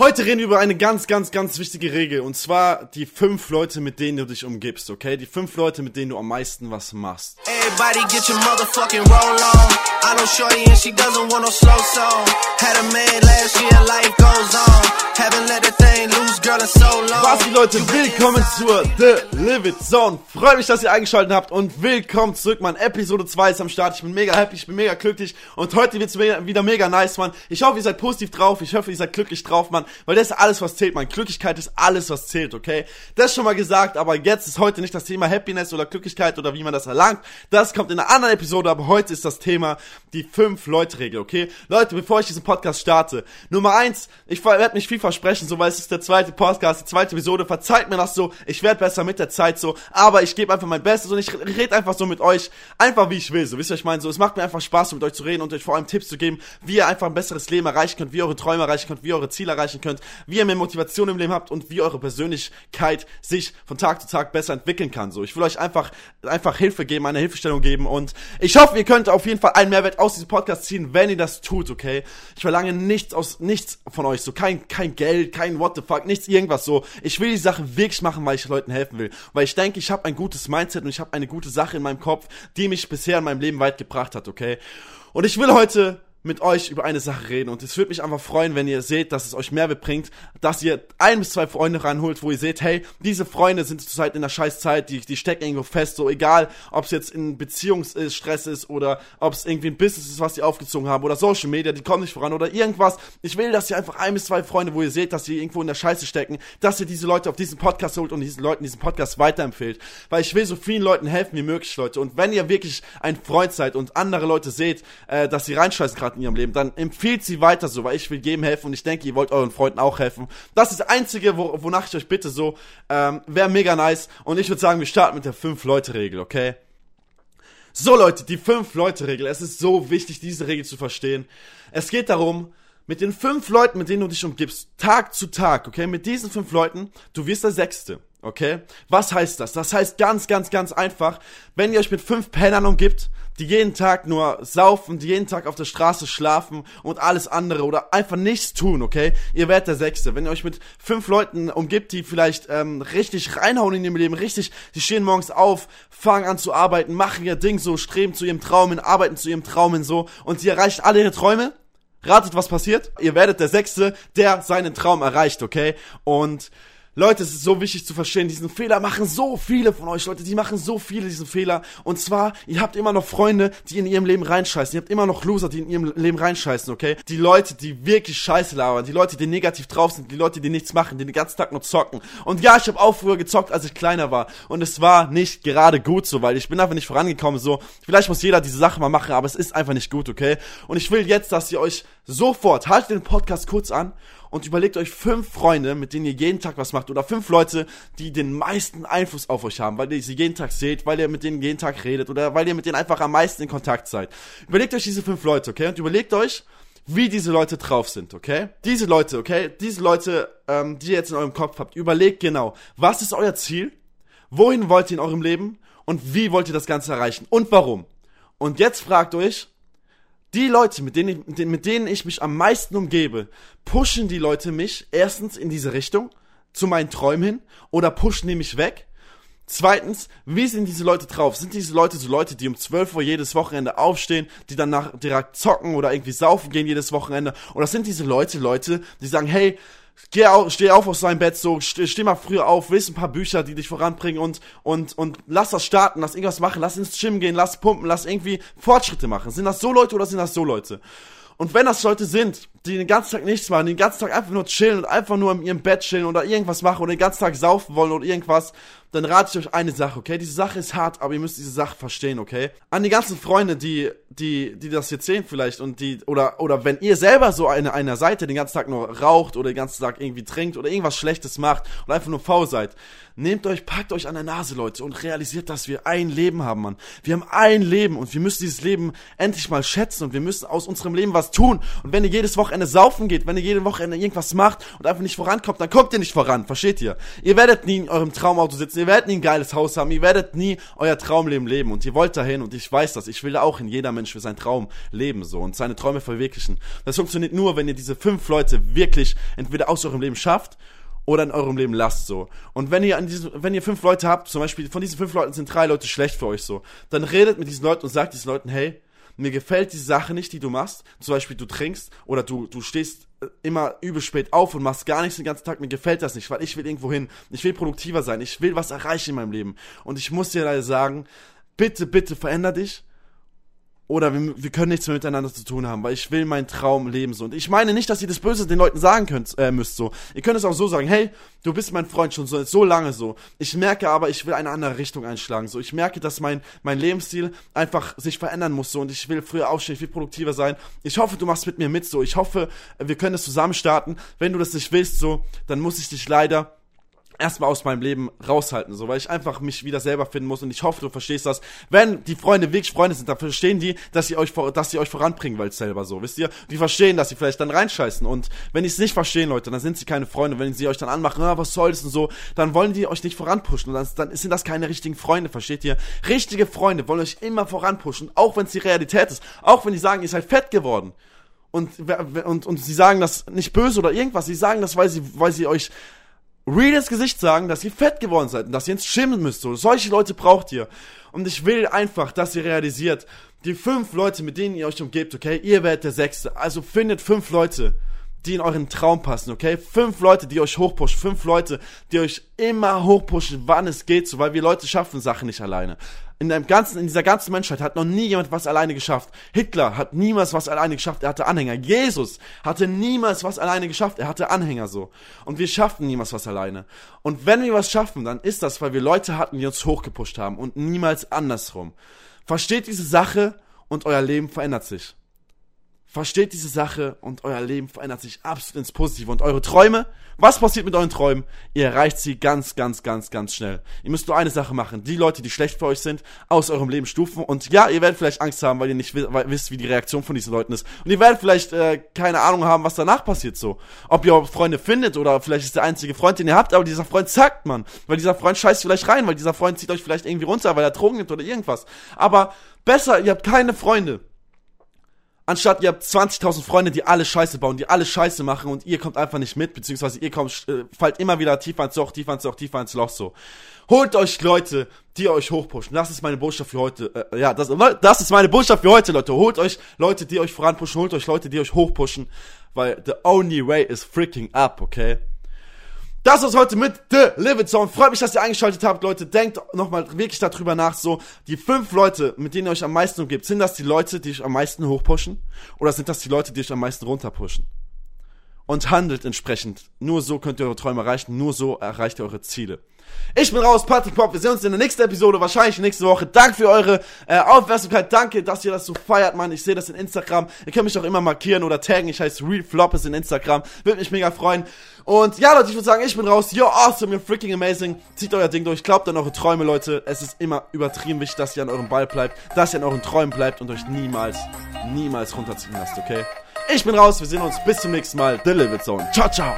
Heute reden wir über eine ganz, ganz, ganz wichtige Regel. Und zwar die fünf Leute, mit denen du dich umgibst, okay? Die fünf Leute, mit denen du am meisten was machst. Everybody get your motherfucking roll on. I know shorty and she doesn't want no slow song. Had a man last year, life goes on. Haven't let the thing loose, Was die Leute, willkommen zur The Live It Zone. Freue mich, dass ihr eingeschaltet habt und willkommen zurück, Mann. Episode 2 ist am Start. Ich bin mega happy, ich bin mega glücklich und heute wird's wieder mega nice, Mann. Ich hoffe, ihr seid positiv drauf. Ich hoffe, ihr seid glücklich drauf, Mann. Weil das ist alles, was zählt, man. Glücklichkeit ist alles, was zählt, okay? Das ist schon mal gesagt, aber jetzt ist heute nicht das Thema Happiness oder Glücklichkeit oder wie man das erlangt. Das kommt in einer anderen Episode, aber heute ist das Thema die 5-Leute-Regel, okay? Leute, bevor ich diesen Podcast starte, Nummer eins, ich werde mich viel versprechen, so weil es ist der zweite Podcast, die zweite Episode, verzeiht mir das so, ich werde besser mit der Zeit so, aber ich gebe einfach mein Bestes und ich rede einfach so mit euch, einfach wie ich will, so, wisst ihr, was ich meine? So, es macht mir einfach Spaß, mit euch zu reden und euch vor allem Tipps zu geben, wie ihr einfach ein besseres Leben erreichen könnt, wie ihr eure Träume erreichen könnt, wie ihr eure Ziele erreichen könnt, wie ihr mehr Motivation im Leben habt und wie eure Persönlichkeit sich von Tag zu Tag besser entwickeln kann. So, ich will euch einfach, einfach Hilfe geben, eine Hilfestellung geben und ich hoffe, ihr könnt auf jeden Fall einen Mehrwert aus diesem Podcast ziehen, wenn ihr das tut, okay? Ich verlange nichts aus, nichts von euch, so. Kein, kein Geld, kein What the fuck, nichts irgendwas so. Ich will die Sache wirklich machen, weil ich Leuten helfen will. Weil ich denke, ich habe ein gutes Mindset und ich habe eine gute Sache in meinem Kopf, die mich bisher in meinem Leben weit gebracht hat, okay? Und ich will heute mit euch über eine Sache reden und es würde mich einfach freuen, wenn ihr seht, dass es euch Mehrwert bringt, dass ihr ein bis zwei Freunde ranholt, wo ihr seht, hey, diese Freunde sind zurzeit in der Scheißzeit, die, die stecken irgendwo fest, so egal, ob es jetzt in Beziehungsstress ist oder ob es irgendwie ein Business ist, was die aufgezogen haben oder Social Media, die kommen nicht voran oder irgendwas. Ich will, dass ihr einfach ein bis zwei Freunde, wo ihr seht, dass sie irgendwo in der Scheiße stecken, dass ihr diese Leute auf diesen Podcast holt und diesen Leuten diesen Podcast weiterempfehlt, weil ich will so vielen Leuten helfen wie möglich, Leute. Und wenn ihr wirklich ein Freund seid und andere Leute seht, äh, dass sie reinscheißen gerade in ihrem Leben, dann empfiehlt sie weiter so, weil ich will jedem helfen und ich denke, ihr wollt euren Freunden auch helfen. Das ist das Einzige, wo, wonach ich euch bitte so, ähm, wäre mega nice und ich würde sagen, wir starten mit der 5-Leute-Regel, okay? So Leute, die 5-Leute-Regel, es ist so wichtig, diese Regel zu verstehen. Es geht darum, mit den fünf Leuten, mit denen du dich umgibst, Tag zu Tag, okay, mit diesen fünf Leuten, du wirst der Sechste. Okay? Was heißt das? Das heißt ganz, ganz, ganz einfach, wenn ihr euch mit fünf Pennern umgibt, die jeden Tag nur saufen, die jeden Tag auf der Straße schlafen und alles andere oder einfach nichts tun, okay? Ihr werdet der Sechste. Wenn ihr euch mit fünf Leuten umgibt, die vielleicht ähm, richtig reinhauen in ihrem Leben, richtig, die stehen morgens auf, fangen an zu arbeiten, machen ihr Ding so, streben zu ihrem Traum hin, arbeiten zu ihrem Traum hin so und sie erreichen alle ihre Träume, Ratet, was passiert? Ihr werdet der Sechste, der seinen Traum erreicht, okay? Und Leute, es ist so wichtig zu verstehen, diesen Fehler machen so viele von euch, Leute, die machen so viele diesen Fehler. Und zwar, ihr habt immer noch Freunde, die in ihrem Leben reinscheißen. Ihr habt immer noch Loser, die in ihrem Leben reinscheißen, okay? Die Leute, die wirklich scheiße labern, die Leute, die negativ drauf sind, die Leute, die nichts machen, die den ganzen Tag nur zocken. Und ja, ich habe auch früher gezockt, als ich kleiner war. Und es war nicht gerade gut so, weil ich bin einfach nicht vorangekommen so. Vielleicht muss jeder diese Sache mal machen, aber es ist einfach nicht gut, okay? Und ich will jetzt, dass ihr euch sofort, haltet den Podcast kurz an und überlegt euch fünf Freunde, mit denen ihr jeden Tag was macht oder fünf Leute, die den meisten Einfluss auf euch haben, weil ihr sie jeden Tag seht, weil ihr mit denen jeden Tag redet oder weil ihr mit denen einfach am meisten in Kontakt seid. Überlegt euch diese fünf Leute, okay? Und überlegt euch, wie diese Leute drauf sind, okay? Diese Leute, okay? Diese Leute, ähm, die ihr jetzt in eurem Kopf habt, überlegt genau, was ist euer Ziel? Wohin wollt ihr in eurem Leben? Und wie wollt ihr das Ganze erreichen? Und warum? Und jetzt fragt euch, die Leute, mit denen, ich, mit denen ich mich am meisten umgebe, pushen die Leute mich erstens in diese Richtung, zu meinen Träumen hin, oder pushen die mich weg. Zweitens, wie sind diese Leute drauf? Sind diese Leute so Leute, die um 12 Uhr jedes Wochenende aufstehen, die danach direkt zocken oder irgendwie saufen gehen jedes Wochenende? Oder sind diese Leute Leute, die sagen, hey, Geh auf, steh auf aus deinem Bett, so, steh, steh mal früher auf, willst ein paar Bücher, die dich voranbringen und, und, und lass das starten, lass irgendwas machen, lass ins Gym gehen, lass pumpen, lass irgendwie Fortschritte machen. Sind das so Leute oder sind das so Leute? Und wenn das Leute sind, die den ganzen Tag nichts machen, die den ganzen Tag einfach nur chillen und einfach nur in ihrem Bett chillen oder irgendwas machen oder den ganzen Tag saufen wollen oder irgendwas, dann rate ich euch eine Sache, okay? Diese Sache ist hart, aber ihr müsst diese Sache verstehen, okay? An die ganzen Freunde, die, die, die das jetzt sehen vielleicht und die, oder, oder wenn ihr selber so eine, einer Seite den ganzen Tag nur raucht oder den ganzen Tag irgendwie trinkt oder irgendwas Schlechtes macht und einfach nur faul seid, nehmt euch, packt euch an der Nase, Leute, und realisiert, dass wir ein Leben haben, Mann. Wir haben ein Leben und wir müssen dieses Leben endlich mal schätzen und wir müssen aus unserem Leben was tun. Und wenn ihr jedes Wochenende saufen geht, wenn ihr jede Wochenende irgendwas macht und einfach nicht vorankommt, dann kommt ihr nicht voran, versteht ihr? Ihr werdet nie in eurem Traumauto sitzen, ihr werdet nie ein geiles Haus haben, ihr werdet nie euer Traumleben leben und ihr wollt dahin und ich weiß das, ich will auch in jeder Mensch für seinen Traum leben so und seine Träume verwirklichen. Das funktioniert nur, wenn ihr diese fünf Leute wirklich entweder aus eurem Leben schafft oder in eurem Leben lasst so. Und wenn ihr an diesem, wenn ihr fünf Leute habt, zum Beispiel von diesen fünf Leuten sind drei Leute schlecht für euch so, dann redet mit diesen Leuten und sagt diesen Leuten, hey, mir gefällt diese Sache nicht, die du machst. Zum Beispiel du trinkst oder du, du stehst äh, immer übel spät auf und machst gar nichts den ganzen Tag. Mir gefällt das nicht, weil ich will irgendwo hin. Ich will produktiver sein. Ich will was erreichen in meinem Leben. Und ich muss dir leider sagen, bitte, bitte veränder dich oder wir, wir können nichts mehr miteinander zu tun haben, weil ich will meinen Traum leben so. Und ich meine nicht, dass ihr das Böse den Leuten sagen könnt, äh, müsst so. Ihr könnt es auch so sagen, hey, du bist mein Freund schon so, so lange so. Ich merke aber, ich will eine andere Richtung einschlagen so. Ich merke, dass mein, mein Lebensstil einfach sich verändern muss so und ich will früher aufstehen, ich will produktiver sein. Ich hoffe, du machst mit mir mit so. Ich hoffe, wir können das zusammen starten. Wenn du das nicht willst so, dann muss ich dich leider erstmal aus meinem Leben raushalten, so, weil ich einfach mich wieder selber finden muss und ich hoffe, du verstehst das. Wenn die Freunde wirklich Freunde sind, dann verstehen die, dass sie euch, dass sie euch voranbringen, weil selber so, wisst ihr? Die verstehen, dass sie vielleicht dann reinscheißen und wenn die es nicht verstehen, Leute, dann sind sie keine Freunde. Wenn sie euch dann anmachen, ah, was soll das und so, dann wollen die euch nicht voranpushen und dann, dann sind das keine richtigen Freunde, versteht ihr? Richtige Freunde wollen euch immer voranpushen, auch wenn es die Realität ist, auch wenn die sagen, ihr seid fett geworden und, und, und sie sagen das nicht böse oder irgendwas, sie sagen das, weil sie, weil sie euch real ins Gesicht sagen, dass ihr fett geworden seid und dass ihr ins schimmeln müsst. So, solche Leute braucht ihr. Und ich will einfach, dass ihr realisiert, die fünf Leute, mit denen ihr euch umgebt, okay, ihr werdet der Sechste. Also findet fünf Leute, die in euren Traum passen, okay? Fünf Leute, die euch hochpushen, fünf Leute, die euch immer hochpushen, wann es geht, so, weil wir Leute schaffen Sachen nicht alleine. In dem ganzen, in dieser ganzen Menschheit hat noch nie jemand was alleine geschafft. Hitler hat niemals was alleine geschafft, er hatte Anhänger. Jesus hatte niemals was alleine geschafft, er hatte Anhänger so. Und wir schaffen niemals was alleine. Und wenn wir was schaffen, dann ist das, weil wir Leute hatten, die uns hochgepusht haben und niemals andersrum. Versteht diese Sache und euer Leben verändert sich. Versteht diese Sache und euer Leben verändert sich absolut ins Positive. Und eure Träume, was passiert mit euren Träumen? Ihr erreicht sie ganz, ganz, ganz, ganz schnell. Ihr müsst nur eine Sache machen. Die Leute, die schlecht für euch sind, aus eurem Leben stufen. Und ja, ihr werdet vielleicht Angst haben, weil ihr nicht wisst, wie die Reaktion von diesen Leuten ist. Und ihr werdet vielleicht äh, keine Ahnung haben, was danach passiert so. Ob ihr Freunde findet oder vielleicht ist der einzige Freund, den ihr habt, aber dieser Freund zackt man. Weil dieser Freund scheißt vielleicht rein, weil dieser Freund zieht euch vielleicht irgendwie runter, weil er Drogen nimmt oder irgendwas. Aber besser, ihr habt keine Freunde anstatt ihr habt 20.000 Freunde, die alle Scheiße bauen, die alle Scheiße machen und ihr kommt einfach nicht mit, beziehungsweise ihr kommt, äh, fallt immer wieder tiefer ins Loch, tiefer ins Loch, tiefer ins Loch so. Holt euch Leute, die euch hochpushen. Das ist meine Botschaft für heute. Äh, ja, das, das ist meine Botschaft für heute, Leute. Holt euch Leute, die euch voranpushen, holt euch Leute, die euch hochpushen, weil the only way is freaking up, okay? Das war's heute mit The Live It Zone. Freut mich, dass ihr eingeschaltet habt, Leute. Denkt nochmal wirklich darüber nach, so, die fünf Leute, mit denen ihr euch am meisten umgebt, sind das die Leute, die euch am meisten hochpushen? Oder sind das die Leute, die euch am meisten runterpushen? Und handelt entsprechend. Nur so könnt ihr eure Träume erreichen, nur so erreicht ihr eure Ziele. Ich bin raus, Patrick Pop. Wir sehen uns in der nächsten Episode, wahrscheinlich nächste Woche. Danke für eure äh, Aufmerksamkeit. Danke, dass ihr das so feiert, Mann. Ich sehe das in Instagram. Ihr könnt mich auch immer markieren oder taggen. Ich heiße RealFloppes in Instagram. Würde mich mega freuen. Und ja, Leute, ich würde sagen, ich bin raus. You're awesome, you're freaking amazing. Zieht euer Ding durch. Glaubt an eure Träume, Leute. Es ist immer übertrieben wichtig, dass ihr an eurem Ball bleibt, dass ihr an euren Träumen bleibt und euch niemals, niemals runterziehen lasst, okay? Ich bin raus. Wir sehen uns. Bis zum nächsten Mal. The Live Zone. Ciao, ciao.